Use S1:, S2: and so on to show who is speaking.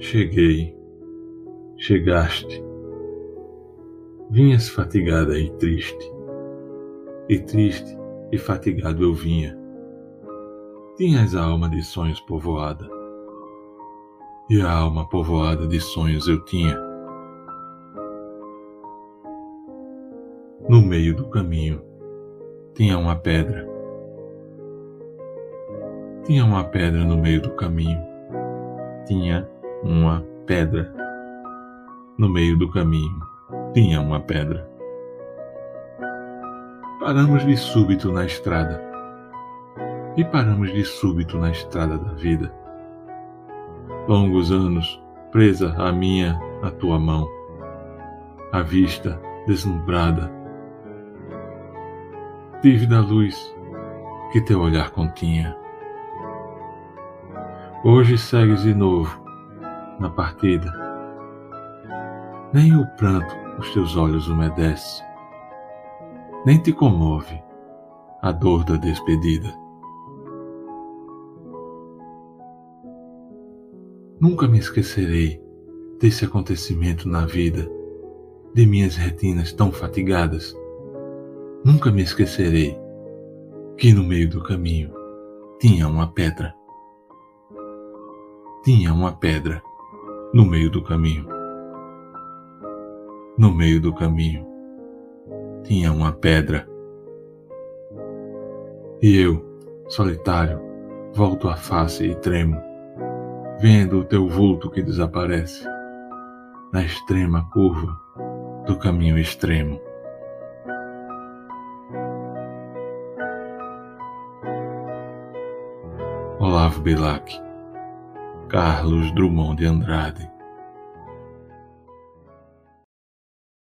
S1: Cheguei, chegaste. Vinhas fatigada e triste, e triste e fatigado eu vinha. Tinhas a alma de sonhos povoada, e a alma povoada de sonhos eu tinha. No meio do caminho tinha uma pedra. Tinha uma pedra no meio do caminho. Tinha uma pedra. No meio do caminho tinha uma pedra. Paramos de súbito na estrada. E paramos de súbito na estrada da vida. Longos anos presa a minha, a tua mão. A vista deslumbrada Tive da luz que teu olhar continha. Hoje segues de novo na partida. Nem o pranto os teus olhos umedece, nem te comove a dor da despedida. Nunca me esquecerei desse acontecimento na vida, de minhas retinas tão fatigadas Nunca me esquecerei que no meio do caminho tinha uma pedra. Tinha uma pedra no meio do caminho. No meio do caminho tinha uma pedra. E eu, solitário, volto a face e tremo, vendo o teu vulto que desaparece na extrema curva do caminho extremo. Olavo Bilac, Carlos Drummond de Andrade.